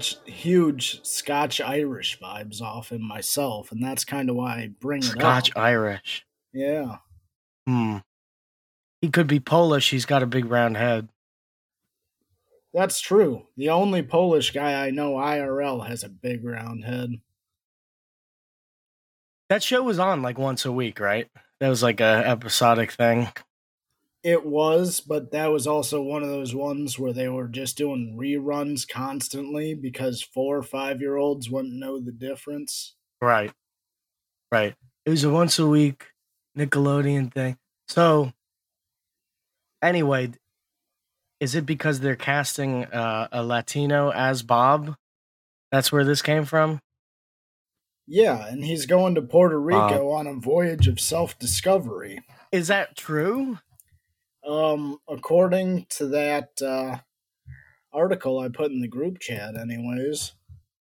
such huge Scotch Irish vibes off him myself, and that's kind of why I bring it up. Scotch Irish. Yeah. Hmm. He could be Polish. He's got a big round head. That's true. The only Polish guy I know IRL has a big round head. That show was on like once a week, right? That was like a episodic thing. It was, but that was also one of those ones where they were just doing reruns constantly because four or five year olds wouldn't know the difference. Right. Right. It was a once a week Nickelodeon thing. So anyway, is it because they're casting uh, a Latino as Bob? That's where this came from? Yeah, and he's going to Puerto Wow. Rico on a voyage of self discovery. Is that true? Um, according to that uh, article I put in the group chat, anyways.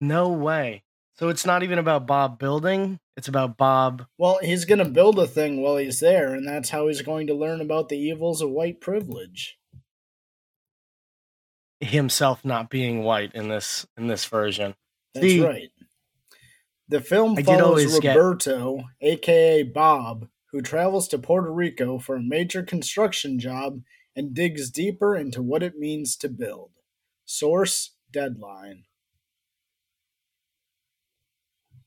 No way. So it's not even about Bob building, it's about Bob Well, he's going to build a thing while he's there, and that's how he's going to learn about the evils of white privilege. himself not being white in this in this version. That's See, right. The film I follows always get- Roberto, aka Bob, who travels to Puerto Rico for a major construction job and digs deeper into what it means to build. Source Deadline.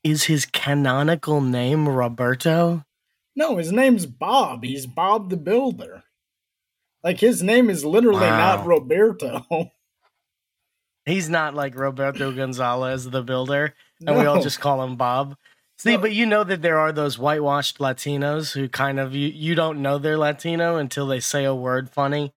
Is his canonical name Roberto? No, his name's Bob. He's Bob the Builder. Like his name is literally not Roberto. He's not like Roberto Gonzalez, the builder, and we all just call him Bob. See, but you know that there are those whitewashed Latinos who kind of you, you don't know they're Latino until they say a word funny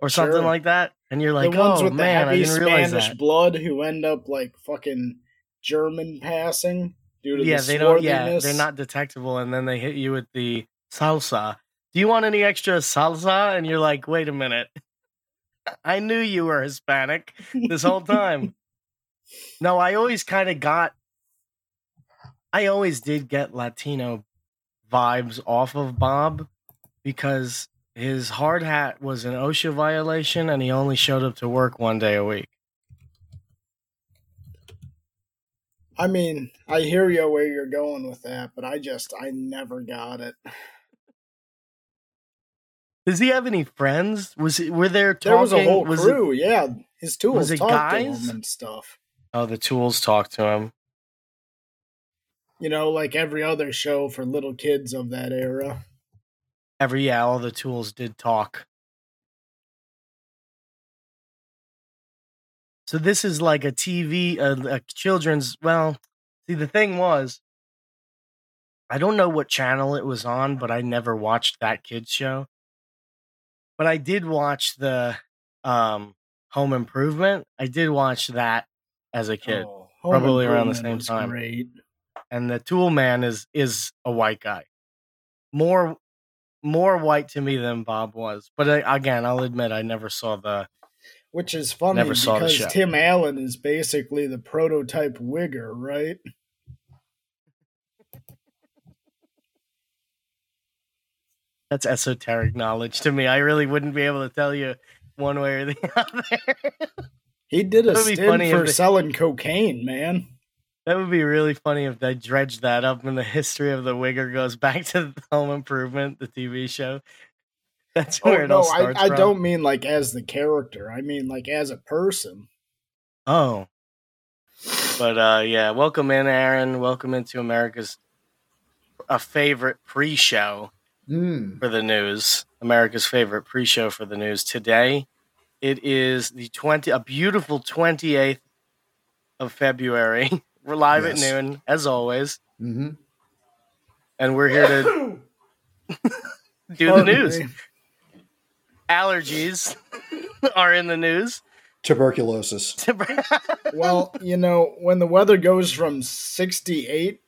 or something Sure. like that, and you're like, the ones oh with man, the I heavy didn't realize Spanish that. blood who end up like fucking German passing due to Yeah, the they don't. Yeah, they're not detectable, and then they hit you with the salsa. Do you want any extra salsa? And you're like, wait a minute, I knew you were Hispanic this whole time. no, I always kind of got. I always did get Latino vibes off of Bob because his hard hat was an OSHA violation, and he only showed up to work one day a week. I mean, I hear you where you're going with that, but I just I never got it. Does he have any friends? Was it, were there talking? There was a whole was it- crew, yeah. His tools was it talked guys? to him and stuff. oh, the tools talk to him. You know, like every other show for little kids of that era. Every yeah, all the tools did talk. So this is like a TV, a, a children's. Well, see, the thing was, I don't know what channel it was on, but I never watched that kids show. But I did watch the um, Home Improvement. I did watch that as a kid, Oh, Probably around the same time. Great. And the Tool Man is is a white guy, more more white to me than Bob was. But I, again, I'll uh admit I never saw the Which is funny Never saw the because show. Tim Allen is basically the prototype wigger, right? that's esoteric knowledge to me. I really wouldn't be able to tell you one way or the other. He did a stint for they- selling cocaine, man. That would be really funny if they dredged that up and the history of the Wigger goes back to Home Improvement, the TV show. That's Oh where it no, all I, starts I from. don't mean like as the character. I mean like as a person. Oh. But uh yeah, welcome in Aaron. Welcome into America's a favorite pre-show Mm. for the news. America's favorite pre-show for the news. Today it is the 20 a beautiful 28th of February. We're live Yes. at noon as always. hmm and we're here to do the news. me. Allergies are in the news. Tuberculosis. Well, you know, when the weather goes from 68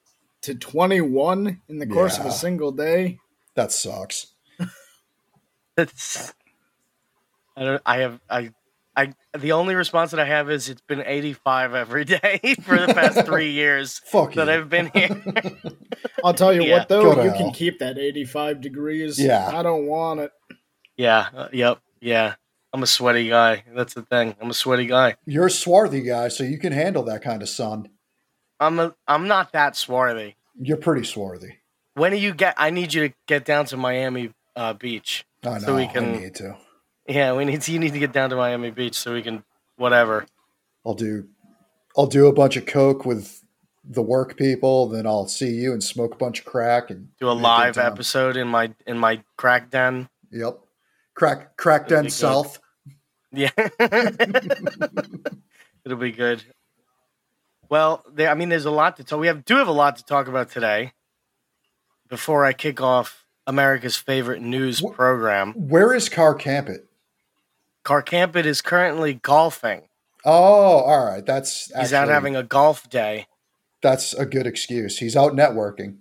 to 21 in the course of a single day, That sucks. It's, I don't. I have. I. I. The only response that I have is it's been 85 every day for the past three years Fuck that you. I've been here. I'll tell you Yeah. what, though, Go you hell. can keep that 85 degrees. Yeah. I don't want it. yeah. uh, yep. Yeah. I'm a sweaty guy. That's the thing. I'm a sweaty guy. You're a swarthy guy, so you can handle that kind of sun. I'm a. I'm not that swarthy. You're pretty swarthy. When do you get? I need you to get down to Miami uh, Beach. I know. So we can- I need to. Yeah, we need. To, you need to get down to Miami Beach so we can whatever. I'll do. I'll do a bunch of coke with the work people. Then I'll see you and smoke a bunch of crack and Do a live episode in my in my crack den. Yep. Crack crack That'd den south. Yeah. It'll be good. Well, there, I mean, there's a lot to talk. We have do have a lot to talk about today. Before I kick off America's favorite news Wh- program, Where is Car Campit? Car Campit is currently golfing. Oh, all right. That's He's out having a golf day. That's a good excuse. He's out networking.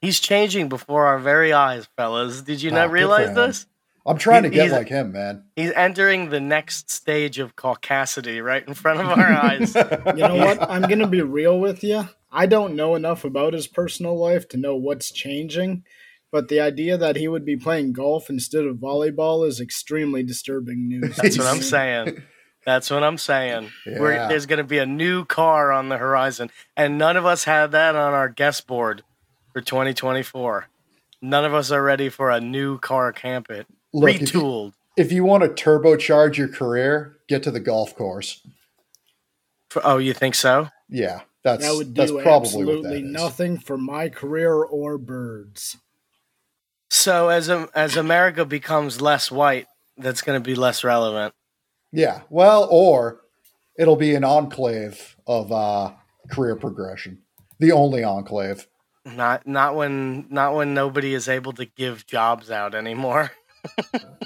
He's changing before our very eyes, fellas. Did you Ah, not realize this? I'm trying He- to get like him, man. He's entering the next stage of caucasity right in front of our eyes. You know what? I'm going to be real with you. I don't know enough about his personal life to know what's changing, but the idea that he would be playing golf instead of volleyball is extremely disturbing news. That's what I'm saying. That's what I'm saying. We're, Yeah. there's going to be a new car on the horizon, and none of us had that on our guest board for 2024. None of us are ready for a new car campit, Look, if you, retooled. if you want to turbocharge your career, get to the golf course. For- oh, you think so? Yeah, that's that would that's do probably what absolutely that is. nothing for my career or birds. So as a, as America becomes less white, that's going to be less relevant. Yeah, well, or it'll be an enclave of uh, career progression, the only enclave. Not not when not when nobody is able to give jobs out anymore.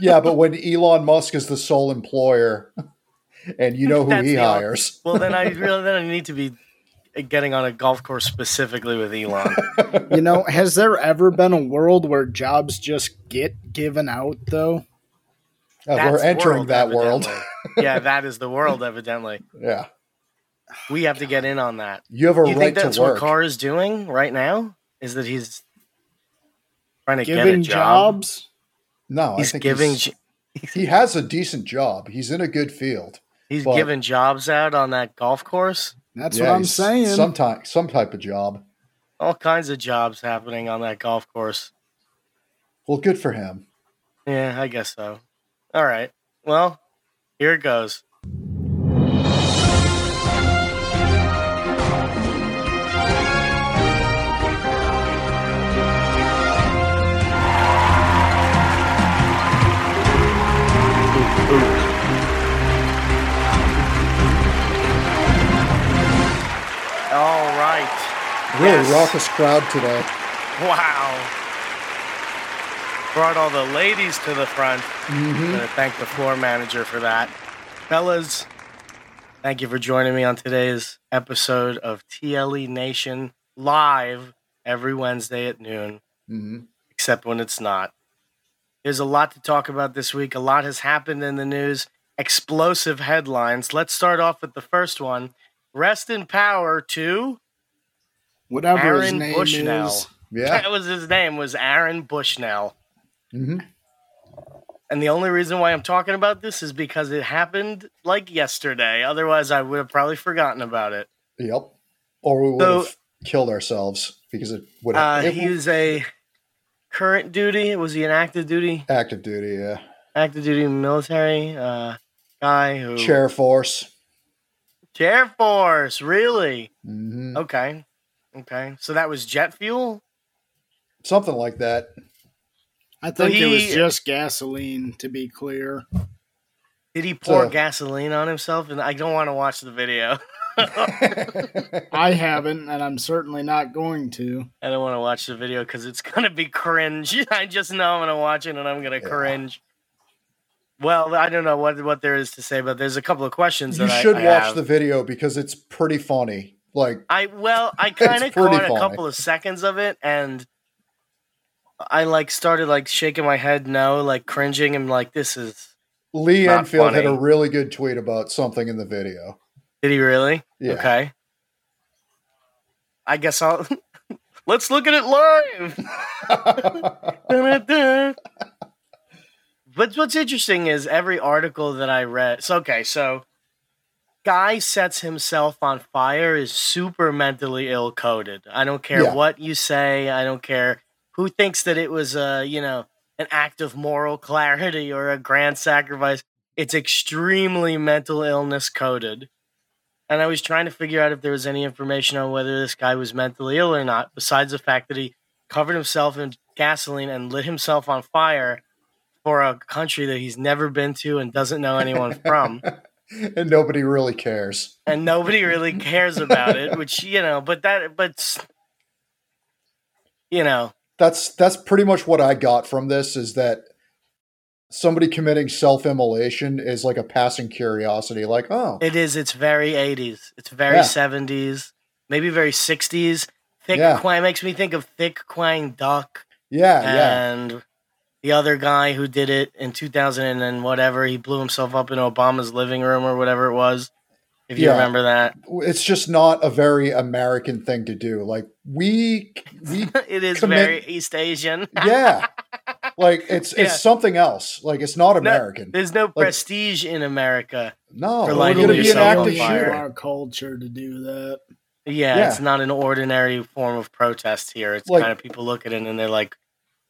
Yeah, but when Elon Musk is the sole employer, and you know who That's he the hires, Well, then I really then I need to be getting on a golf course specifically with Elon. You know, has there ever been a world where jobs just get given out, though? Uh, we're entering world, that world. yeah, that is the world. Evidently, Yeah, we have to get in on that. you have a you right think that's to what work. Car is doing right now? Is that he's trying to get a job? jobs? no, He's I think giving he's- he has a decent job. He's in a good field. he's but- giving jobs out on that golf course. That's Yeah, what I'm saying. Some type, some type of job. All kinds of jobs happening on that golf course. Well, good for him. Yeah, I guess so. All right. Well, here it goes. Really Yes. raucous crowd today. Wow. Brought all the ladies to the front. Mm-hmm. I'm to thank the floor manager for that. Fellas, thank you for joining me on today's episode of TLE Nation live every Wednesday at noon, hmm except when it's not. There's a lot to talk about this week. A lot has happened in the news. Explosive headlines. Let's start off with the first one. Rest in power to Whatever his Aaron name Bushnell. is. Yeah. that was his name was Aaron Bushnell. hmm And the only reason why I'm talking about this is because it happened like yesterday. Otherwise, I would have probably forgotten about it. Yep. Or we would So- have killed ourselves because it would Have, Uh, have. he was a current duty. Was he an active duty? active duty. Yeah. Active duty military uh, guy who Chair force. Chair Force. Really? hmm Okay. Okay. So that was jet fuel. Something like that. I think it was just gasoline, to be clear. Did he pour So- gasoline on himself? And I don't want to watch the video. I haven't, and I'm certainly not going to. I don't want to watch the video because it's gonna be cringe. I just know I'm gonna watch it and I'm gonna Yeah. cringe. Well, I don't know what what there is to say, but there's a couple of questions you that I- should I, watch have. the video because it's pretty funny. Like, I well, I kind of caught a couple of seconds of it, and I like started like shaking my head, no, like cringing, and like this is. Lee Enfield had a really good tweet about something in the video. Did he really? Yeah. Okay. I guess I'll. Let's look at it live. But what's interesting is every article that I read. So okay, so guy sets himself on fire is super mentally ill coded. I don't care Yeah. what you say. I don't care who thinks that it was a you know an act of moral clarity or a grand sacrifice. It's extremely mental illness coded. And I was trying to figure out if there was any information on whether this guy was mentally ill or not, besides the fact that he covered himself in gasoline and lit himself on fire for a country that he's never been to and doesn't know anyone from. and nobody really cares. and nobody really cares about it, which, you know, but that, but, you know, That's that's pretty much what I got from this is that somebody committing self-immolation is like a passing curiosity like, oh, it is, it's very 80s, it's very Yeah. 70s, maybe very 60s. Thick Yeah. Quang makes me think of Thich Quang Duc. yeah, yeah. And the other guy who did it in 2000 and whatever he blew himself up in obama's living room or whatever it was if you Yeah. remember that It's just not a very American thing to do. Like we we it is Commit- very east asian yeah. Like it's Yeah. it's something else. Like it's not American. there's no prestige in america no, for it's lighting gonna be an yourself on active shooter. our culture to do that. yeah, Yeah. it's not an ordinary form of protest here it's Like- kind of people look at it and they're like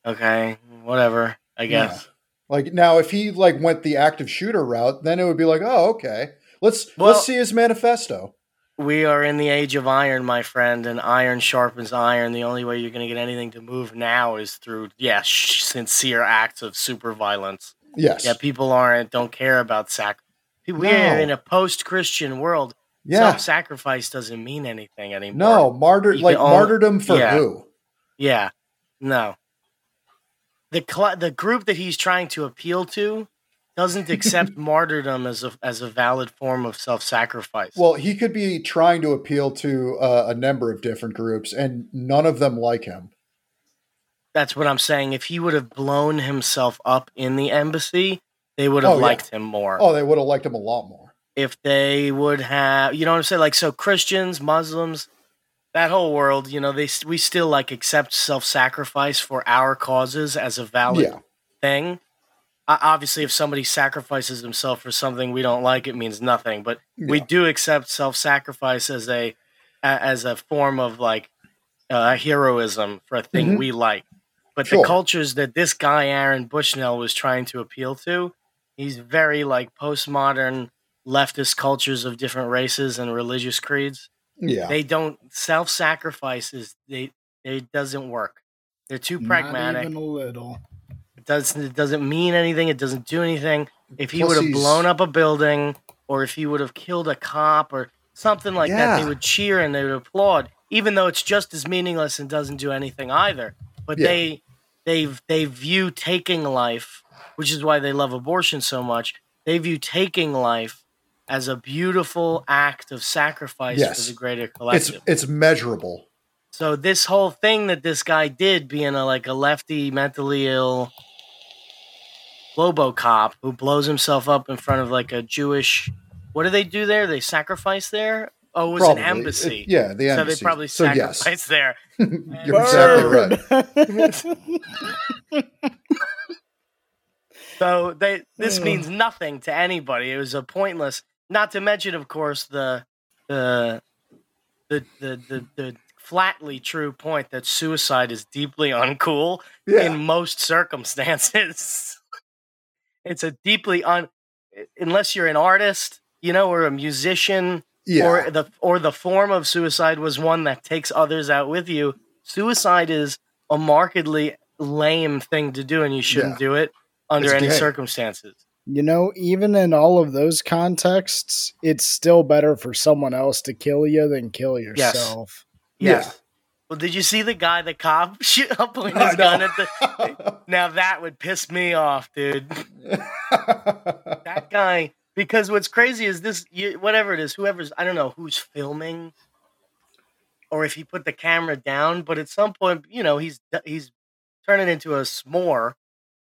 okay whatever i guess Like now, if he like went the active shooter route, then it would be like, oh, okay. Let's Well- let's see his manifesto. we are in the age of iron, my friend, and iron sharpens iron. The only way you're going to get anything to move now is through, yeah, sh- sincere acts of super violence. Yes. Yeah, people aren't don't care about sac. We No. are in a post-Christian world. yeah. Self-sacrifice doesn't mean anything anymore. No, martyr You like only- martyrdom for yeah. who? Yeah. No. The cl- the group that he's trying to appeal to doesn't accept martyrdom as a as a valid form of self-sacrifice. Well, he could be trying to appeal to uh, a number of different groups, and none of them like him. That's what I'm saying. If he would have blown himself up in the embassy, they would have Oh, yeah. liked him more. Oh, they would have liked him a lot more. If they would have, you know what I'm saying? Like, so Christians, Muslims, that whole world, you know, they we still like accept self-sacrifice for our causes as a valid Yeah. thing. O- Obviously, if somebody sacrifices himself for something we don't like, it means nothing. But we do accept self-sacrifice as a as a form of like uh, heroism for a thing Mhm. we like. But Sure. the cultures that this guy Aaron Bushnell was trying to appeal to, he's very like postmodern leftist cultures of different races and religious creeds. Yeah. They don't self sacrifices. they it doesn't work. They're too Not pragmatic. even a little. It doesn't it doesn't mean anything. It doesn't do anything. If he would have blown up a building or if he would have killed a cop or something like that, they would cheer and they would applaud, even though it's just as meaningless and doesn't do anything either. But Yeah. they they they view taking life, which is why they love abortion so much. They view taking life as a beautiful act of sacrifice Yes. for the greater collective. it's measurable. So this whole thing that this guy did, being a like a lefty, mentally ill Lobo cop who blows himself up in front of like a Jewish, what do they do there? They sacrifice there. Oh, it was Probably. an embassy. It- yeah, the embassy. so they probably So, yes. sacrifice there. You're exactly right. So they this hmm. means nothing to anybody. It was a pointless. Not to mention, of course, the the the the the, the flatly true point that suicide is deeply uncool Yeah. in most circumstances. it's a deeply un unless you're an artist, you know, or a musician, yeah. or the or the form of suicide was one that takes others out with you. Suicide is a markedly lame thing to do, and you shouldn't Yeah. do it under It's any gay. circumstances. You know, even in all of those contexts, it's still better for someone else to kill you than kill yourself. Yes. Yeah. Well, did you see the guy, the cop, shoot up pointing his gun at the? Now that would piss me off, dude. That guy. Because what's crazy is this, you, whatever it is, whoever's, I don't know who's filming, or if he put the camera down. But at some point, you know, he's he's turning into a s'more,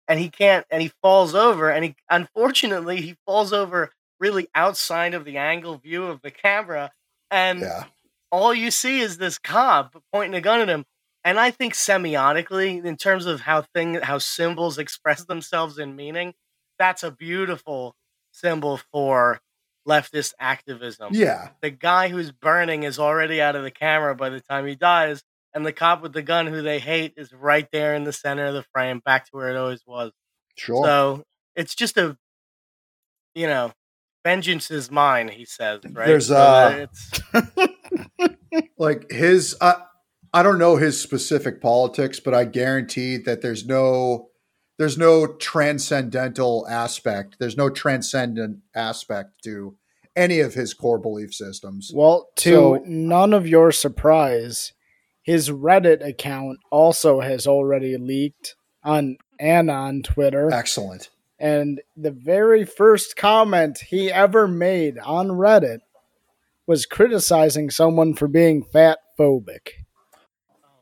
and he can't, and he falls over, and he unfortunately he falls over really outside of the angle view of the camera, and yeah. all you see is this cop pointing a gun at him. And I think semiotically, in terms of how thing how symbols express themselves in meaning, that's a beautiful symbol for leftist activism. Yeah. The guy who's burning is already out of the camera by the time he dies, and the cop with the gun who they hate is right there in the center of the frame, back to where it always was. Sure. So it's just a, you know, vengeance is mine. He says, right? There's, So uh, it's like his I, I don't know his specific politics, but I guarantee that there's no there's no transcendental aspect. There's no transcendent aspect to any of his core belief systems. Well, to So- none of your surprise, his Reddit account also has already leaked on and on Twitter. Excellent. And the very first comment he ever made on Reddit was criticizing someone for being fat phobic.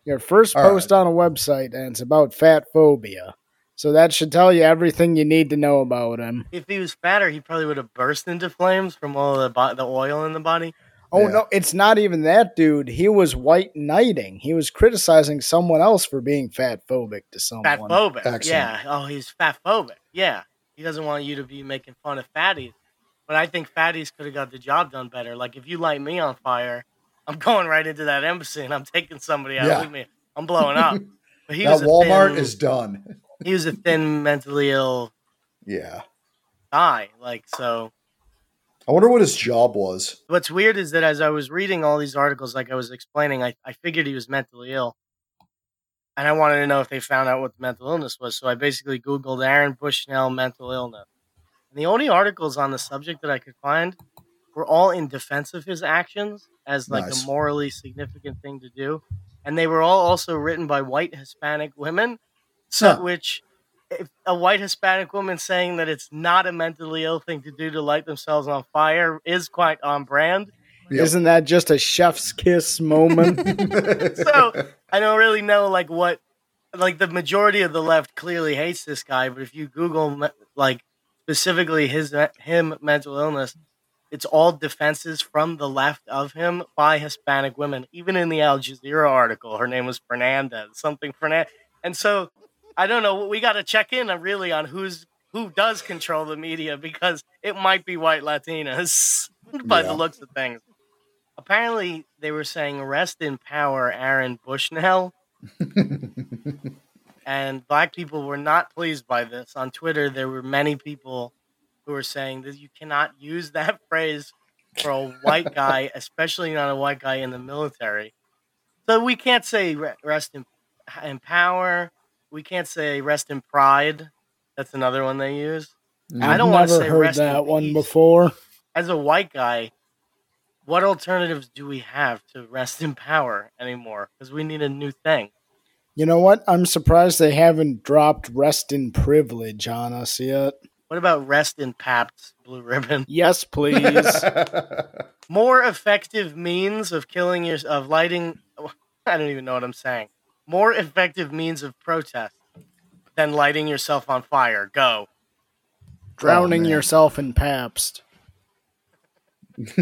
Your first All post on a website and it's about fat phobia. So that should tell you everything you need to know about him. if he was fatter, he probably would have burst into flames from all the bo- the oil in the body. Oh Yeah. no, it's not even that dude. He was white knighting. He was criticizing someone else for being fat phobic to someone. Fat phobic. Yeah. Oh, he's fat phobic. Yeah. He doesn't want you to be making fun of fatties. But I think fatties could have got the job done better. Like if you light me on fire, I'm going right into that embassy and I'm taking somebody out Yeah. with me. I'm blowing up. But he That was a Walmart thin, is done. he was a thin, mentally ill Yeah. guy. Like so. I wonder what his job was. What's weird is that as I was reading all these articles, like I was explaining, I, I figured he was mentally ill. And I wanted to know if they found out what the mental illness was. So I basically Googled Aaron Bushnell mental illness. And the only articles on the subject that I could find were all in defense of his actions as like Nice. a morally significant thing to do. And they were all also written by white Hispanic women. So Huh. which a white Hispanic woman saying that it's not a mentally ill thing to do to light themselves on fire is quite on brand. Yep. Isn't that just a chef's kiss moment? So I don't really know like what like the majority of the left clearly hates this guy, but if you Google like specifically his him mental illness, it's all defenses from the left of him by Hispanic women. Even in the Al Jazeera article, her name was Fernandez, something Fernandez, and so I don't know. We got to check in uh, really on who's who does control the media because it might be white Latinas by the looks of things. Apparently, they were saying "Rest in power, Aaron Bushnell," and black people were not pleased by this. On Twitter, there were many people who were saying that you cannot use that phrase for a white guy, especially not a white guy in the military. So we can't say re- "Rest in, in power." We can't say "Rest in pride." That's another one they use. I don't wanna never say heard rest in that one peace. before. as a white guy, what alternatives do we have to rest in power anymore? Because we need a new thing. You know what? I'm surprised they haven't dropped rest in privilege on us yet. What about rest in Pabst Blue Ribbon? Yes, please. More effective means of killing your of lighting. I don't even know what I'm saying. More effective means of protest than lighting yourself on fire. Go. Drowning oh, man. yourself in Pabst.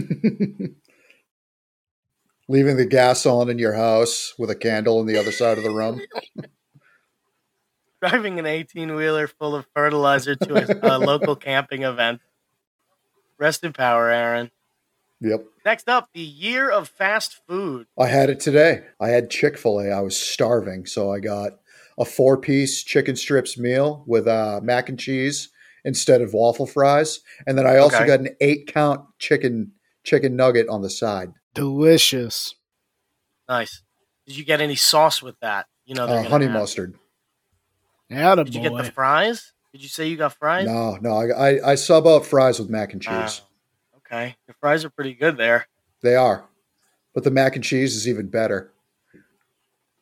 Leaving the gas on in your house with a candle on the other side of the room. Driving an 18 wheeler full of fertilizer to a, a local camping event. Rest in power, Aaron. Yep. Next up, the year of fast food. I had it today. I had Chick fil A. I was starving. So I got a four piece chicken strips meal with uh, mac and cheese instead of waffle fries. And then I also Okay. got an eight count chicken chicken nugget on the side. Delicious. Nice. Did you get any sauce with that? You know, they're Uh, gonna honey have. mustard. Did you get the fries? Did you say you got fries? No, no, I, I, I sub out fries with mac and cheese. Oh, okay, the fries are pretty good there. They are, but the mac and cheese is even better.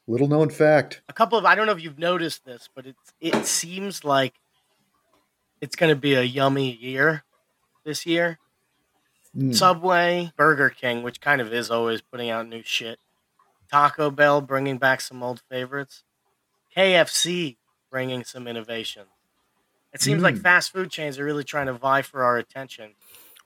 Little known fact. A couple of I don't know if you've noticed this, but it's it seems like it's going to be a yummy year this year. Mm. Subway, Burger King, which kind of is always putting out new shit. Taco Bell bringing back some old favorites. KFC bringing some innovation. It seems like Mm. fast food chains are really trying to vie for our attention.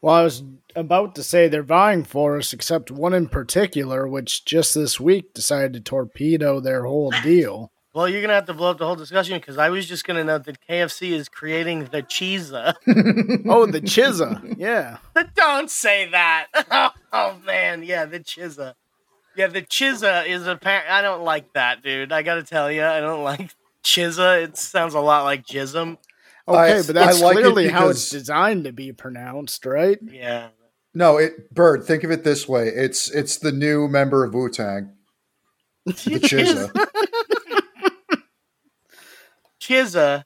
Well, I was about to say they're vying for us, except one in particular, which just this week decided to torpedo their whole deal. Well, you're gonna have to blow up the whole discussion because I was just gonna note that KFC is creating the Chizza. oh, the Chizza. Yeah. Don't say that. Oh, man, yeah, the Chizza. Yeah, the Chizza is a. I don't like that, dude. I gotta tell you, I don't like Chizza. It sounds a lot like Jism. Okay, I- but that's I like it clearly how it's designed to be pronounced, right? Yeah. No, it Bird. Think of it this way: it's it's the new member of Wu Tang, the Chizza. Chizza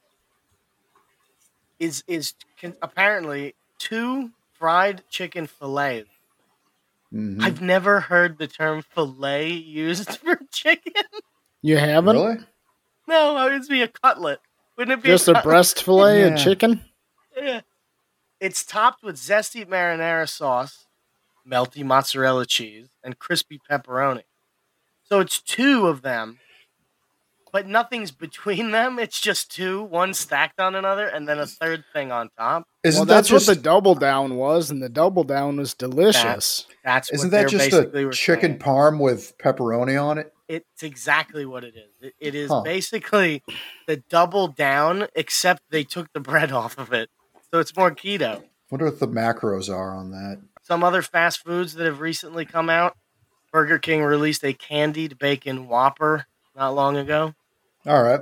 is is con- apparently two fried chicken fillets. Mhm. I've never heard the term fillet used for chicken. You haven't? Really? No, it would be a cutlet. Wouldn't it be Just a cutlet? breast fillet Yeah. of chicken? Yeah. It's topped with zesty marinara sauce, melty mozzarella cheese, and crispy pepperoni. So it's two of them, but nothing's between them. It's just two, one stacked on another, and then a third thing on top. Isn't well, that that's just what the double down was, and the double down was delicious. That's isn't what that just basically a chicken saying. parm with pepperoni on it? It's exactly what it is. It, it is Huh. basically the double down, except they took the bread off of it, so it's more keto. Wonder what the macros are on that. some other fast foods that have recently come out. Burger King released a candied bacon Whopper not long ago. All right.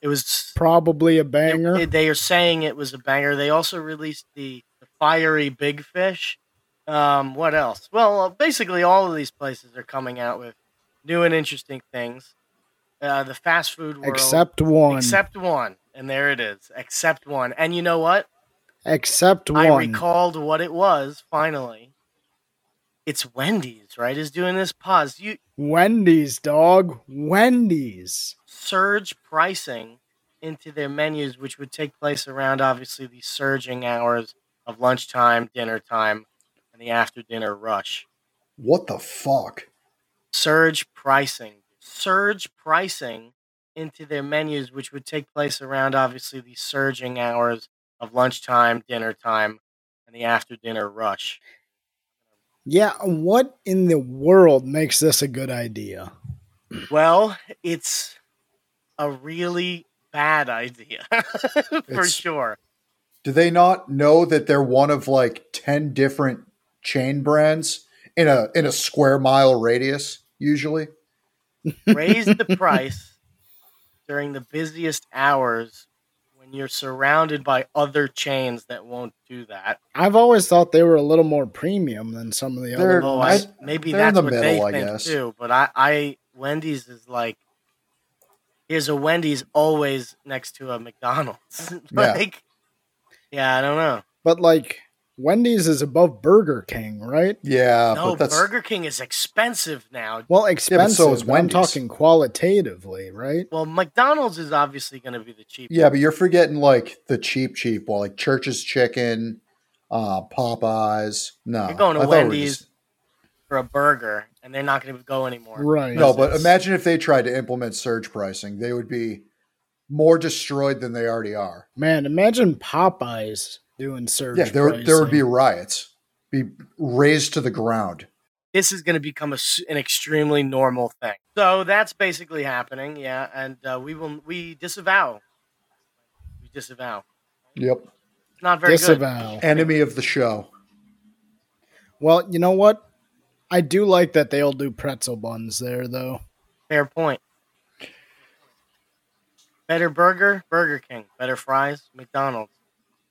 It was Probably a banger. it- they are saying it was a banger. They also released the, the fiery big fish. Um, what else? Well, uh, basically all of these places are coming out with new and interesting things. Uh, the fast food world, except one. except one, and there it is, except one. And you know what? except one. I recalled what it was finally. It's Wendy's, right? Is doing this. Pause. You Wendy's, dog. Wendy's. surge pricing into their menus, which would take place around obviously the surging hours of lunchtime, dinner time, and the after dinner rush. What the fuck? Surge pricing. Surge pricing into their menus, which would take place around obviously the surging hours of lunchtime, dinner time, and the after dinner rush. Yeah, what in the world makes this a good idea? Well, it's a really bad idea for It's- sure. Do they not know that they're one of like 10 different chain brands in a in a square mile radius usually? Raise the price during the busiest hours when you're surrounded by other chains that won't do that. I've always thought they were a little more premium than some of the They're- other ones. I, maybe that's the what they I think guess. too. But I, I, Wendy's is like, here's a Wendy's always next to a McDonald's. like, yeah, I don't know. But like Wendy's is above Burger King, right? Yeah, no, but that's Burger King is expensive now. Well, expensive. so is but I'm talking qualitatively, right? Well, McDonald's is obviously going to be the cheapest. Yeah, but you're forgetting like the cheap cheap well, like Church's chicken, uh Popeyes. No. You're going to I thought we were Wendy's just- for a burger, and they're not going to go anymore. Right. No, but It's- imagine if they tried to implement surge pricing, they would be more destroyed than they already are. Man, imagine Popeyes doing surge. Yeah, there there would be riots, be razed to the ground. this is going to become a s an extremely normal thing. So that's basically happening, yeah. And uh, we will we disavow. We disavow. Yep. Not very good. disavow. Enemy of the show. Well, you know what? I do like that they'll do pretzel buns there, though. Fair point. Better burger, Burger King. Better fries, McDonald's.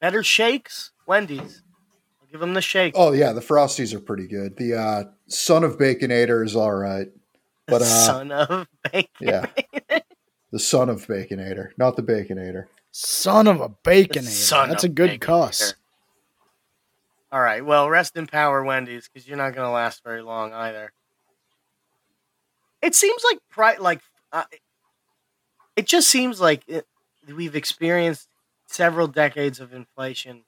Better shakes, Wendy's. I'll give them the shake. Oh yeah, the Frosties are pretty good. The uh Son of Baconator is all right. But uh Son of bacon. yeah. The son of Baconator, not the Baconator. Son of a baconator. Son That's of a good Baconator. cuss. All right. Well, rest in power, Wendy's, because you're not going to last very long either. It seems like pri- like uh, it just seems like it, we've experienced several decades of inflation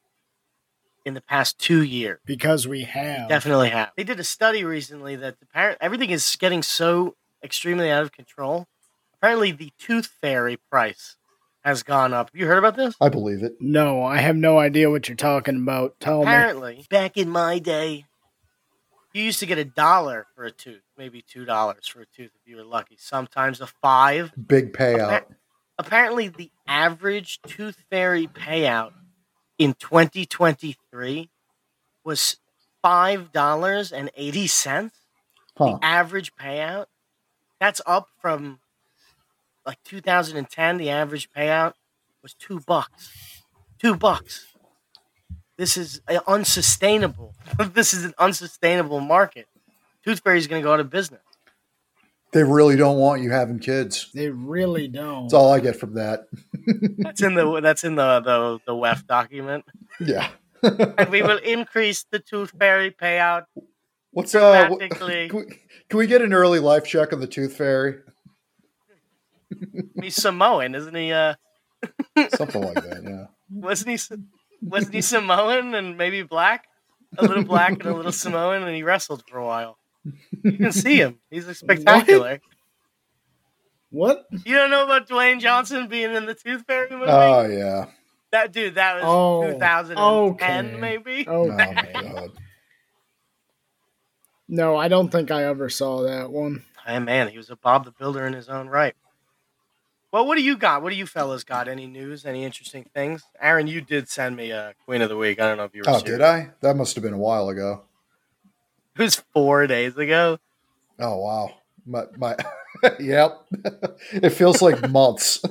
in the past two years. Because we have. Definitely have. They did a study recently that apparently everything is getting so extremely out of control. Apparently, the tooth fairy price has gone up. You heard about this? I believe it. No, I have no idea what you're talking about. Tell me. Apparently, back in my day, you used to get a dollar for a tooth, maybe two dollars for a tooth if you were lucky. Sometimes a five. Big payout. Apparently, the average tooth fairy payout in 2023 was five dollars and eighty cents. Huh. The average payout. That's up from like 2010. The average payout was two bucks. Two bucks. This is unsustainable. this is an unsustainable market. Tooth Fairy is going to go out of business. They really don't want you having kids. They really don't. That's all I get from that. That's in the that's in the the the WEF document. Yeah. And we will increase the Tooth Fairy payout What's uh? wh- dramatically. Can we, can we get an early life check on the Tooth Fairy? He's Samoan, isn't he? Uh, Something like that. Yeah. wasn't he? Wasn't he Samoan and maybe black? A little black and a little Samoan, and he wrestled for a while. You can see him. He's spectacular. what? You don't know about Dwayne Johnson being in the Tooth Fairy movie? Oh yeah. that dude, that was Oh, 2010, okay. maybe. Oh, Oh my god. no, I don't think I ever saw that one. Hey man, he was a Bob the Builder in his own right. Well, what do you got? What do you fellas got? Any news? Any interesting things? Aaron, you did send me a Queen of the Week. I don't know if you were. Oh, did I? That must have been a while ago. It was four days ago. Oh wow. My my. yep. it feels like months.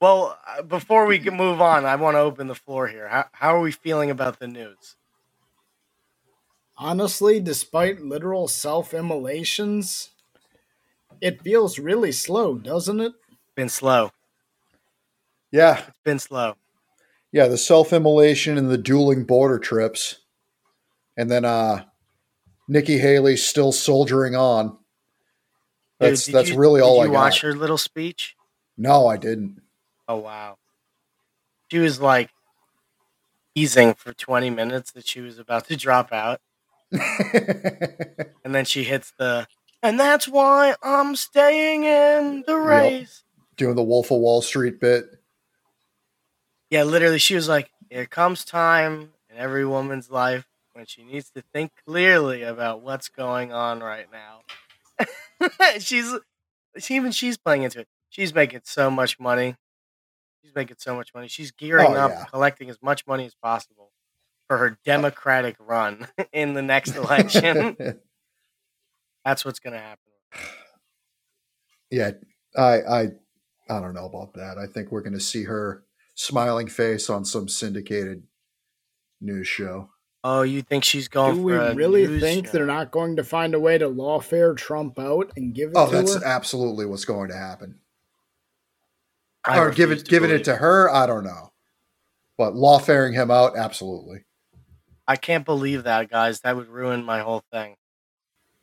Well, uh, before we can move on, I want to open the floor here. How, how are we feeling about the news? Honestly, despite literal self immolations, it feels really slow, doesn't it? Been slow. yeah. It's been slow. Yeah. The self-immolation and the dueling border trips, and then uh, Nikki Haley still soldiering on. That's did that's you- really all did I you got. watch her little speech? No, I didn't. Oh wow. She was like teasing for 20 minutes that she was about to drop out. And then she hits the, and that's why I'm staying in the race. Doing the Wolf of Wall Street bit. Yeah, literally, she was like, there comes time in every woman's life when she needs to think clearly about what's going on right now. she's, she, even she's playing into it. She's making so much money. She's making so much money. She's gearing Oh, up, yeah. collecting as much money as possible for her oh. Democratic run in the next election. That's what's going to happen. yeah, I I I don't know about that. I think we're going to see her smiling face on some syndicated news show. Oh, you think she's going Do for we a really news think show? they're not going to find a way to lawfare Trump out and give it Oh, to that's her? absolutely what's going to happen. I or give it giving it to her, I don't know. But lawfaring him out, absolutely. I can't believe that, guys. That would ruin my whole thing.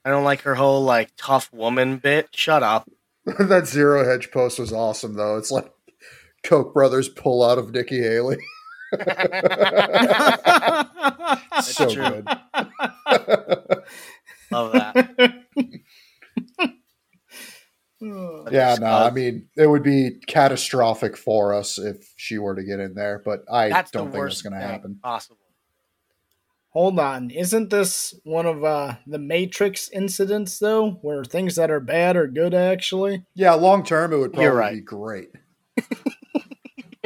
I don't like her whole like tough woman bit. Shut up. that ZeroHedge post was awesome, though. It's like Koch brothers pull out of Nikki Haley. That's so true. good. Love that. yeah, no, I mean, it would be catastrophic for us if she were to get in there, but I That's don't think it's going to happen. possible. Hold on. Isn't this one of uh, the Matrix incidents, though, where things that are bad are good, actually? Yeah, long term, it would probably right. be great.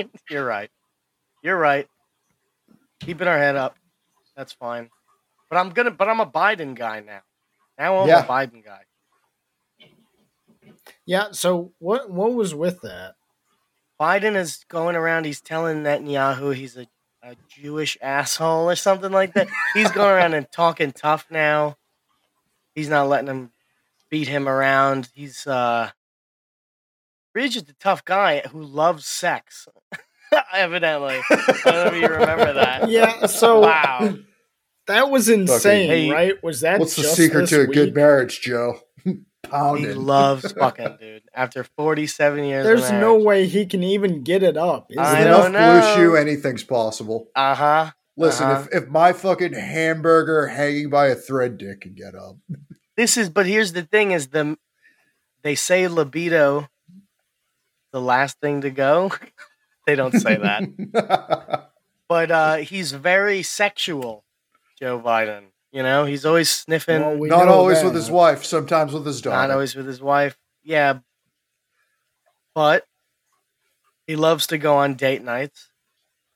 You're right. You're right. Keeping our head up. That's fine. But I'm gonna. But I'm a Biden guy now. Now I'm Yeah. a Biden guy. Yeah, so what what was with that? Biden is going around. He's telling Netanyahu he's a, a Jewish asshole or something like that. He's going around and talking tough now. He's not letting him beat him around. He's uh Reed's just a tough guy who loves sex. Evidently, I don't know if you remember that. Yeah, so Wow. that was insane, Hey, right? Was that What's the just secret this to a good week? marriage, Joe? He Pounding. loves fucking, dude. After 47 years, There's of no marriage. way he can even get it up. Is I With there? don't enough BlueChew, anything's possible. Uh huh. Listen, Uh-huh. if, if my fucking hamburger hanging by a thread dick can get up, This is, but here's the thing: is the they say libido, the last thing to go. They don't say that, but uh, he's very sexual, Joe Biden. You know, he's always sniffing. Well, we not always that. with his wife, sometimes with his daughter. not always with his wife. Yeah, but he loves to go on date nights.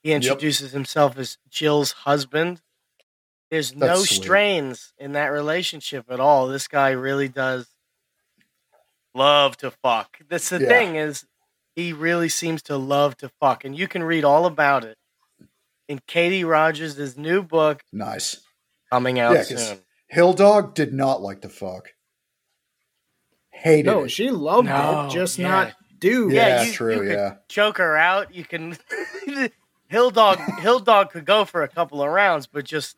He introduces himself as Jill's husband. There's no sweet. strains in that relationship at all. This guy really does love to fuck. That's the Yeah. thing is he really seems to love to fuck, and you can read all about it in Katie Rogers' new book Nice. coming out Yeah, 'cause soon. Hill Dog did not like to fuck. Hated No, it. she loved No, it, just yeah. not dude. Yeah, Yeah, you, true, you could yeah. choke her out. You can Hill Dog Hill Dog could go for a couple of rounds, but just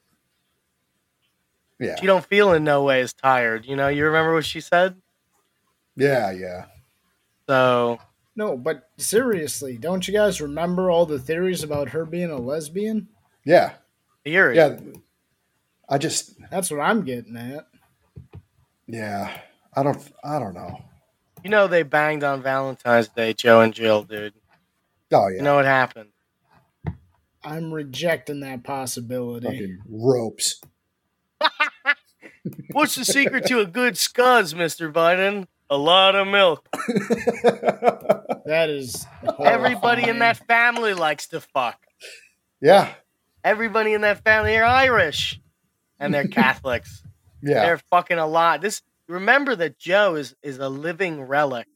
yeah. she don't feel in no way as tired. You know, you remember what she said? Yeah, yeah. So No, but seriously, don't you guys remember all the theories about her being a lesbian? Yeah. theory. Yeah. I just That's what I'm getting at. yeah. I don't I don't know. You know they banged on Valentine's Day, Joe and Jill, dude. Oh yeah. You know what happened? I'm rejecting that possibility. Fucking ropes. What's the secret to a good scuzz, Mr. Biden? A lot of milk. That is Everybody in that family likes to fuck. yeah. Everybody in that family are Irish. And they're Catholics. Yeah. They're fucking a lot. This remember that Joe is is a living relic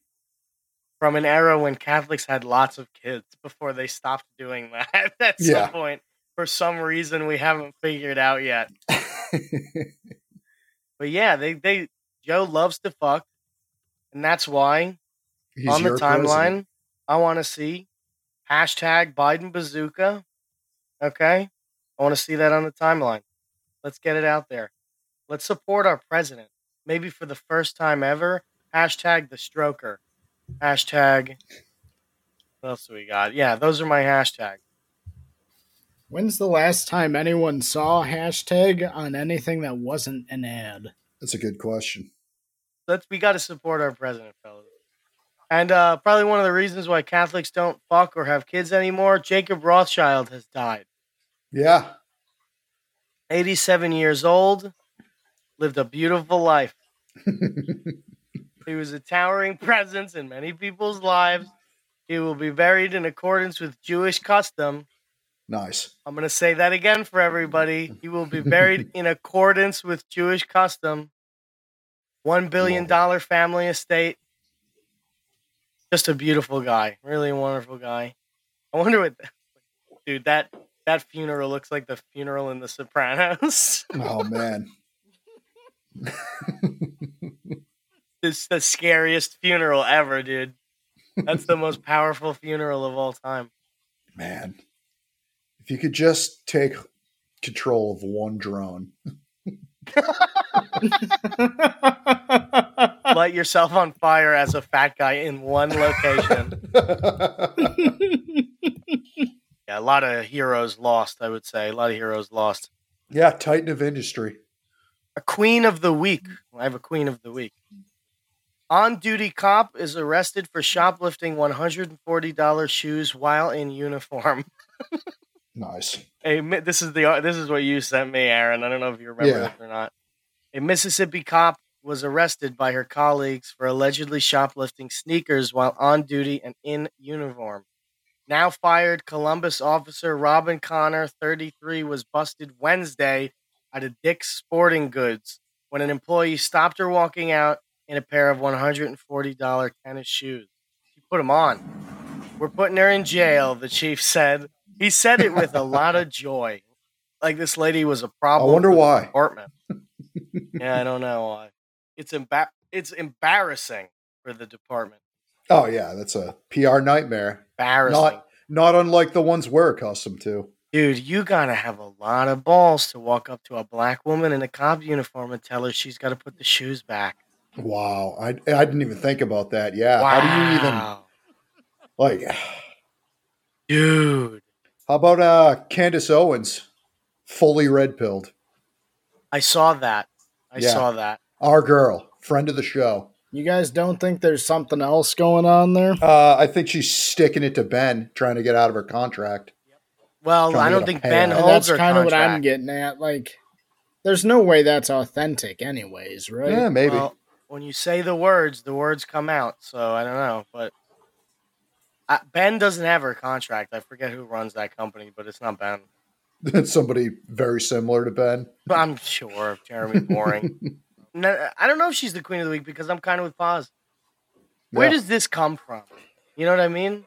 from an era when Catholics had lots of kids before they stopped doing that at Yeah. some point for some reason we haven't figured out yet. But yeah, they they Joe loves to fuck, and that's why He's on the timeline president. I want to see hashtag Biden bazooka. Okay, I want to see that on the timeline. Let's get it out there. Let's support our president. Maybe for the first time ever. Hashtag the stroker. Hashtag. What else do we got? Yeah, those are my hashtags. When's the last time anyone saw hashtag on anything that wasn't an ad? That's a good question. Let's we got to support our president, fellas. And uh, probably one of the reasons why Catholics don't fuck or have kids anymore. Jacob Rothschild has died, Yeah. 87 years old, lived a beautiful life. He was a towering presence in many people's lives. He will be buried in accordance with Jewish custom. nice. I'm going to say that again for everybody. He will be buried in accordance with Jewish custom. One billion dollar family estate. Just a beautiful guy, really wonderful guy. I wonder what, dude that that funeral looks like the funeral in The Sopranos. Oh man. it's the scariest funeral ever, dude. That's the most powerful funeral of all time. Man. If you could just take control of one drone. Light yourself on fire as a fat guy in one location. Yeah, a lot of heroes lost, I would say. A lot of heroes lost. yeah, Titan of industry. A queen of the week. I have a queen of the week. On duty cop is arrested for shoplifting $140 shoes while in uniform. Nice. A, this is the this is what you sent me, Aaron. I don't know if you remember Yeah. this or not. A Mississippi cop was arrested by her colleagues for allegedly shoplifting sneakers while on duty and in uniform. Now fired Columbus officer Robin Connor, 33, was busted Wednesday at a Dick's Sporting Goods when an employee stopped her walking out in a pair of $140 tennis shoes. She put them on. We're putting her in jail, the chief said. He said it with a lot of joy. Like this lady was a problem. I wonder why. Department. yeah, I don't know why. It's emba- It's embarrassing for the department. Oh yeah, that's a PR nightmare. Embarrassing. Not not unlike the ones we're accustomed to. Dude, you gotta have a lot of balls to walk up to a black woman in a cop uniform and tell her she's got to put the shoes back. Wow, I I didn't even think about that. Yeah, how do you even like? Dude, How about uh Candace Owens, fully red pilled? I saw that. I Yeah. saw that. Our girl, friend of the show. You guys don't think there's something else going on there? Uh, I think she's sticking it to Ben, trying to get out of her contract. Well, I don't think Ben payout. And holds that's her kind of what I'm getting at. Like, there's no way that's authentic, anyways, right? Yeah, maybe. Well, when you say the words, the words come out. So I don't know, but Ben doesn't have her contract. I forget who runs that company, but it's not Ben. It's somebody very similar to Ben. But I'm sure Jeremy Boring. no, I don't know if she's the queen of the week because I'm kind of with Paz. Where Yeah. does this come from? You know what I mean?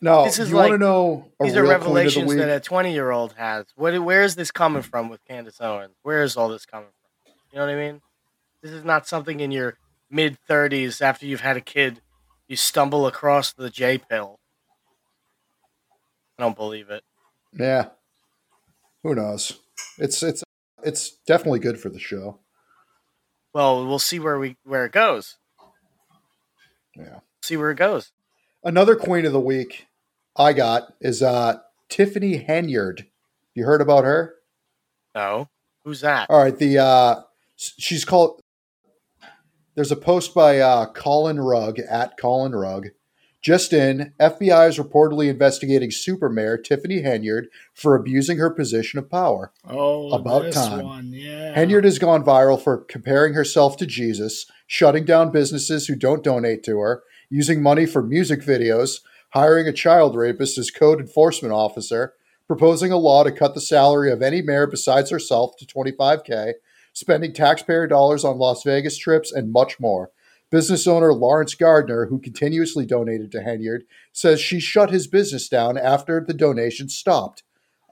No, This is you want to like- know a These are real queen of the revelations week? that a 20 year old has. What, where is this coming from with Candace Owens? Where is all this coming from? You know what I mean? This is not something in your mid 30s after you've had a kid. You stumble across the J pill. I don't believe it. Yeah. Who knows? It's it's it's definitely good for the show. Well, we'll see where we where it goes. Yeah. See where it goes. Another queen of the week I got is uh Tiffany Henyard. You heard about her? No, who's that? All right, the uh she's called There's a post by uh Colin Rugg at Colin Rugg. Just in, FBI is reportedly investigating Super Mayor Tiffany Henyard for abusing her position of power. Oh, About this time. one, yeah. Henyard has gone viral for comparing herself to Jesus, shutting down businesses who don't donate to her, using money for music videos, hiring a child rapist as code enforcement officer, proposing a law to cut the salary of any mayor besides herself to 25K, spending taxpayer dollars on Las Vegas trips, and much more. Business owner Lawrence Gardner, who continuously donated to Henyard, says she shut his business down after the donations stopped.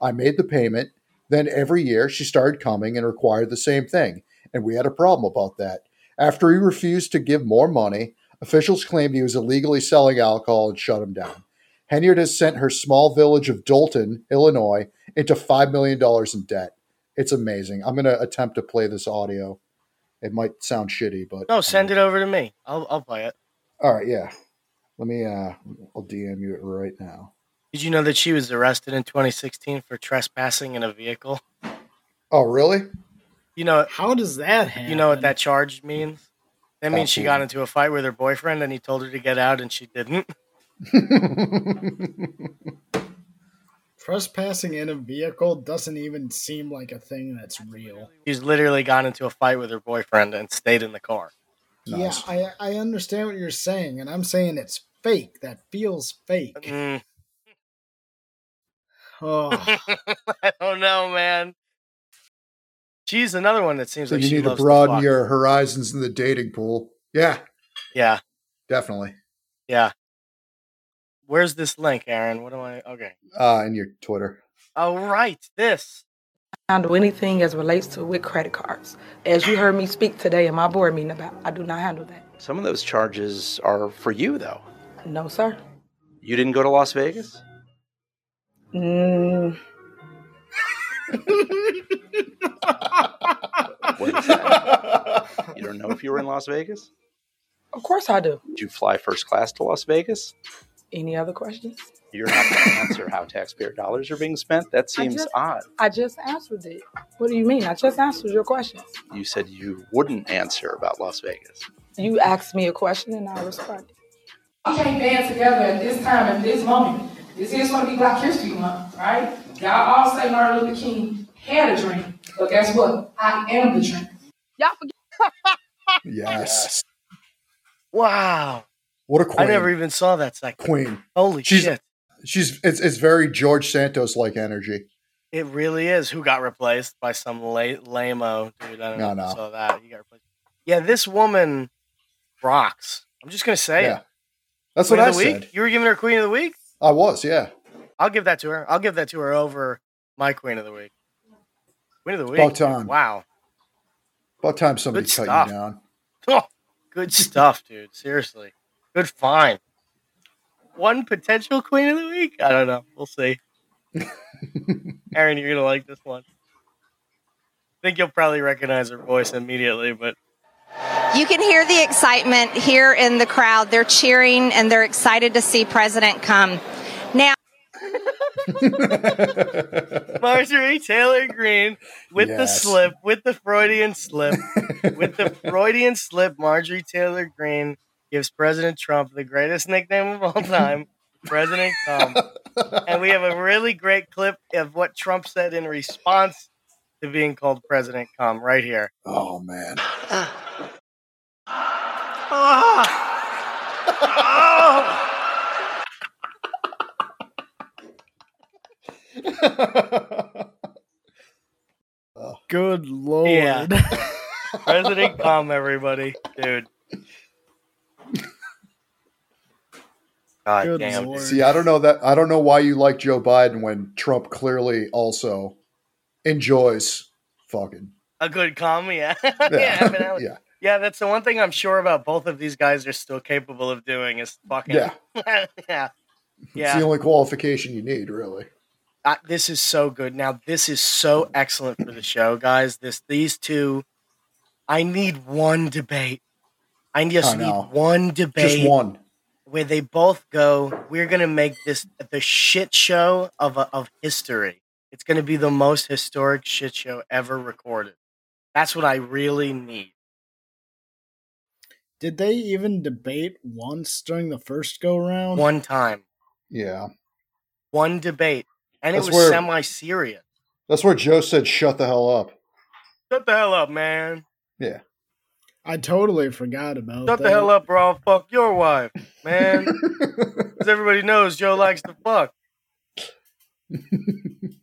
I made the payment. Then every year she started coming and required the same thing, and we had a problem about that. After he refused to give more money, officials claimed he was illegally selling alcohol and shut him down. Henyard has sent her small village of Dolton, Illinois, into $5 million in debt. It's amazing. I'm going to attempt to play this audio. It might sound shitty, but. No, send it over to me. I'll I'll play it. All right, yeah. Let me, uh, I'll DM you it right now. Did you know that she was arrested in 2016 for trespassing in a vehicle? Oh, really? You know, How does that happen? you know what that charge means? That means she got into a fight with her boyfriend and he told her to get out and she didn't. Trespassing in a vehicle doesn't even seem like a thing that's real. She's literally gone into a fight with her boyfriend and stayed in the car. Nice. Yeah, I, I understand what you're saying, and I'm saying it's fake. That feels fake. Mm, Oh, I don't know, man. She's another one that seems so like you she need to broaden fuck. your horizons in the dating pool. Yeah, Yeah, definitely. yeah. Where's this link, Aaron? What am I? Okay. Uh, in your Twitter. Oh, right. This. I handle anything as relates to with credit cards. As you heard me speak today in my board meeting about, I do not handle that. Some of those charges are for you, though. No, sir. You didn't go to Las Vegas? Mm, What is that? you don't know if you were in Las Vegas? of course I do. Did you fly first class to Las Vegas? Any other questions? You're not going to answer how taxpayer dollars are being spent? That seems just- odd. I just answered it. What do you mean? I just answered your question. You said you wouldn't answer about Las Vegas. You asked me a question and I responded. We can't band together at this time, at this moment. This is going to be Black History Month, right? Y'all all say Martin Luther King had a dream, but guess what? I am the dream. Y'all forget. Yes. Wow. What a queen. I never even saw that second. queen. Holy She's- shit. She's it's it's very George Santos like energy. It really is. Who got replaced by some la- lame-o dude? I don't No, you no. saw that. He got replaced. Yeah, this woman rocks. I'm just gonna say Yeah. it. That's Queen what I said. week. You were giving her Queen of the Week. I was, yeah. I'll give that to her. I'll give that to her over my Queen of the Week. Queen of the Week. About time. Wow. About time somebody Good cut stuff. you down. Oh, good stuff, dude. Seriously. Good find. one potential queen of the week. I don't know. We'll see. Aaron, you're gonna like this one. I think you'll probably recognize her voice immediately, but You can hear the excitement here in the crowd. They're cheering and they're excited to see President come. Now, Marjorie Taylor Greene with the slip, with the Freudian slip, with the Freudian slip, Marjorie Taylor Greene gives President Trump the greatest nickname of all time, President Cum. And we have a really great clip of what Trump said in response to being called President Cum right here. oh man. Good lord. Yeah. President Cum, everybody. Dude. God Good damn. lord. See, I don't know that. I don't know why you like Joe Biden when Trump clearly also enjoys fucking. A good cum, yeah. yeah, Yeah, but I- yeah, Yeah, that's the one thing I'm sure about both of these guys are still capable of doing is fucking. yeah. yeah. It's Yeah. the only qualification you need, really. Uh, this is so good. Now, this is so excellent for the show, guys. This these two I need one debate. I just I need one debate Just one. Where they both go, we're going to make this the shit show of of history. It's going to be the most historic shit show ever recorded. That's what I really need. Did they even debate once during the first go round? One time. Yeah, One debate. And That's it was semi serious. that's where Joe said, "Shut the hell up." Shut the hell up, man. Yeah, I totally forgot about Shut that. the hell up, or I'll fuck your wife, man. Because everybody knows Joe likes to fuck.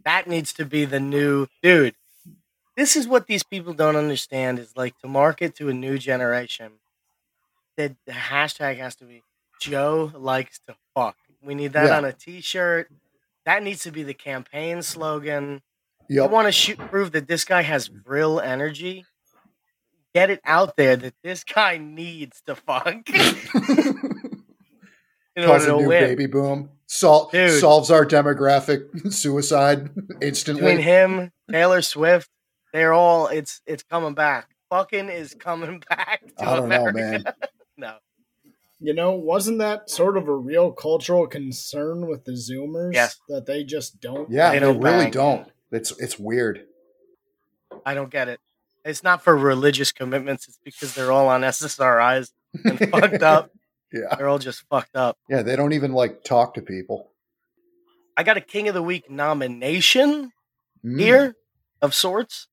that needs to be the new dude. This is what these people don't understand is like to market to a new generation. That the hashtag has to be Joe likes to fuck. We need that Yeah. on a t-shirt. That needs to be the campaign slogan. Yep. want to shoot, prove that this guy has real energy. Get it out there that this guy needs to fuck in Cause to a new win. baby boom. Sol- Dude. solves our demographic suicide instantly. Between him, Taylor Swift, they're all it's it's coming back. Fucking is coming back to I don't know, man. no. You know, wasn't that sort of a real cultural concern with the Zoomers? Yes. That they just don't. Yeah, They they, don't really bang. don't. It's it's weird. I don't get it. It's not for religious commitments, it's because they're all on SSRIs and fucked up. Yeah, They're all just fucked up. yeah. They don't even like talk to people. I got a King of the Week nomination. Mm. here of sorts.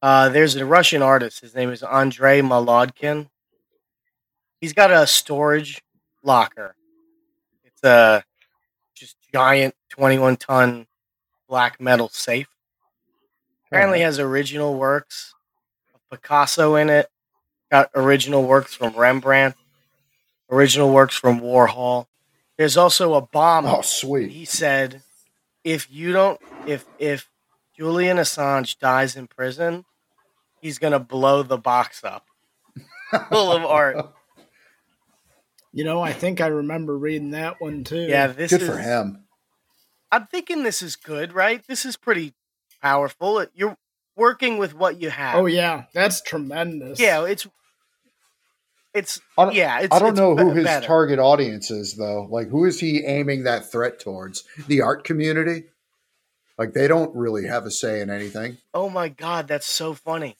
Uh, there's a Russian artist. His name is Andrei Molodkin. He's got a storage locker. It's a just giant 21 ton black metal safe. Apparently has original works of Picasso in it. Got original works from Rembrandt. Original works from Warhol. There's also a bomb Oh, sweet. he said, "If you don't, if if Julian Assange dies in prison, he's gonna blow the box up full of art." You know, I think I remember reading that one too. Yeah, this is Good is. for him. I'm thinking this is good, right? This is pretty powerful. You're working with what you have. Oh yeah, that's tremendous. yeah. It's it's I don't, yeah. It's, I don't it's know who be- his better. target audience is, though. Like, who is he aiming that threat towards? The art community? Like, they don't really have a say in anything. Oh my god, that's so funny.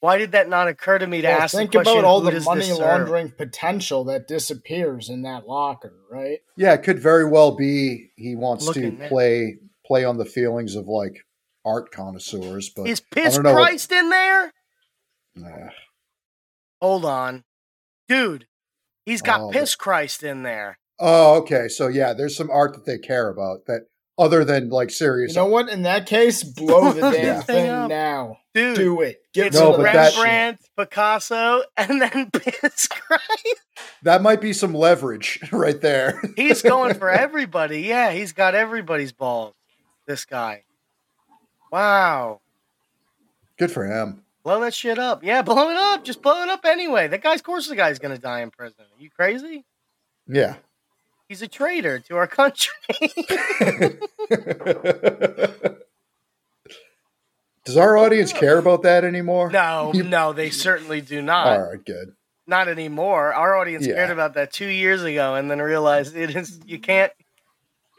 Why did that not occur to me to Well, ask think the question? about all the money this serve? laundering potential that disappears in that locker, right? Yeah, it could very well be he wants Looking to there. play play on the feelings of like art connoisseurs, but Is I Piss don't know what- Christ in there? Nah. Hold on. Dude, he's got Oh, Piss Christ in there. Oh, okay. So yeah, there's some art that they care about that other than like serious. You know what? In that case, blow the damn Yeah. thing up. now. Dude, Do it. Get it's No, rid of that that- Rembrandt, Picasso, and then Piss Christ. That might be some leverage right there. He's going for everybody. Yeah, he's got everybody's balls. This guy. Wow. Good for him. Blow that shit up. Yeah, blow it up. Just blow it up anyway. That guy's, of course, the guy's going to die in prison. Are you crazy? Yeah. He's a traitor to our country. Does our audience care about that anymore? no, no, they certainly do not. All right, good. Not anymore. Our audience Yeah. cared about that two years ago, and then realized it is you can't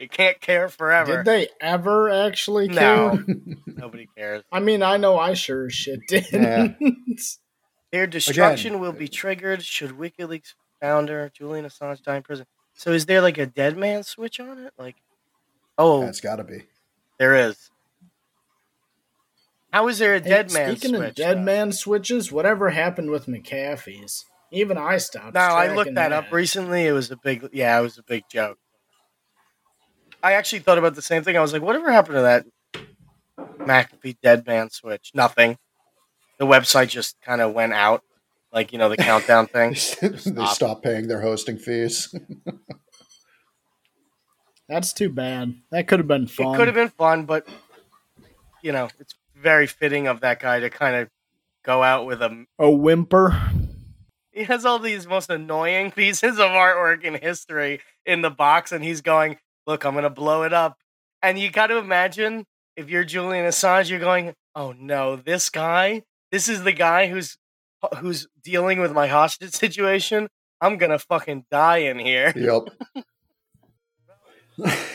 you can't care forever. Did they ever actually care? No. Nobody cares. I mean, I know I sure as shit did. Yeah. Their destruction will be triggered should WikiLeaks founder Julian Assange die in prison. So is there like a dead man switch on it? Like, oh, That's got to be. there is. How is there a Hey, dead man switch? Speaking switch? of dead though? man switches, whatever happened with McAfee's? Even I stopped. No, I tracking looked that up recently. It was a big, yeah, it was a big joke. I actually thought about the same thing. I was like, whatever happened to that McAfee dead man switch? Nothing. The website just kind of went out, like you know the countdown thing. they stopped. stop paying their hosting fees. That's too bad. That could have been fun. It could have been fun, but you know, it's very fitting of that guy to kind of go out with a. a whimper. He has all these most annoying pieces of artwork in history in the box, and he's going, "Look, I'm gonna blow it up." And you got to imagine if you're Julian Assange, you're going, "Oh no, this guy, this is the guy who's who's dealing with my hostage situation. I'm gonna fucking die in here." yep.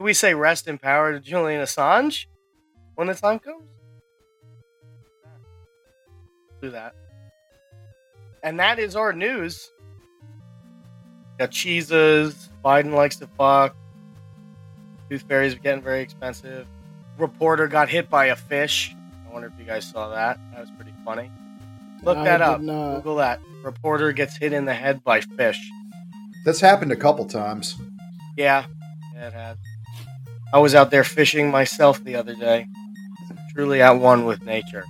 we say rest in power to Julian Assange when the time comes? Do that. And that is our news. Got cheeses. Biden likes to fuck. Tooth fairies are getting very expensive. Reporter got hit by a fish. I wonder if you guys saw that. That was pretty funny. Look I that up. not. Google that. Reporter gets hit in the head by fish. That's happened a couple times. Yeah, yeah, it has. I was out there fishing myself the other day. Truly at one with nature.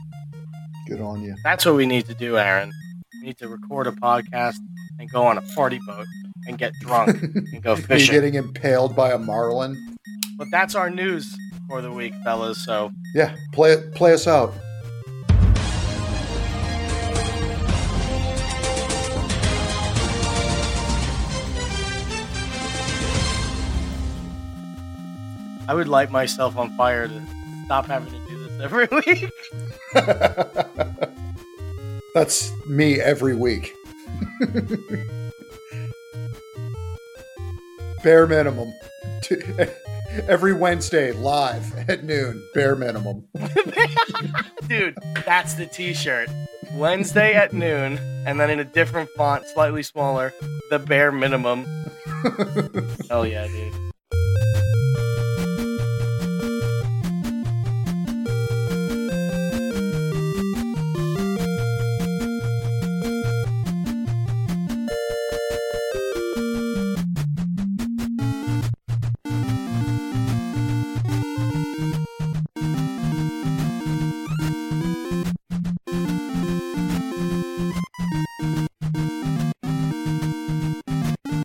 Good on you. That's what we need to do, Aaron. We need to record a podcast and go on a party boat and get drunk and go Are you fishing. getting impaled by a marlin? But that's our news for the week, fellas. So Yeah, play it. Play us out. I would light myself on fire to stop having to do this every week. That's me every week. Bare minimum. Every Wednesday, live at noon. Bare minimum. Dude, that's the t shirt. Wednesday at noon, and then in a different font, slightly smaller, the bare minimum. Hell yeah, dude.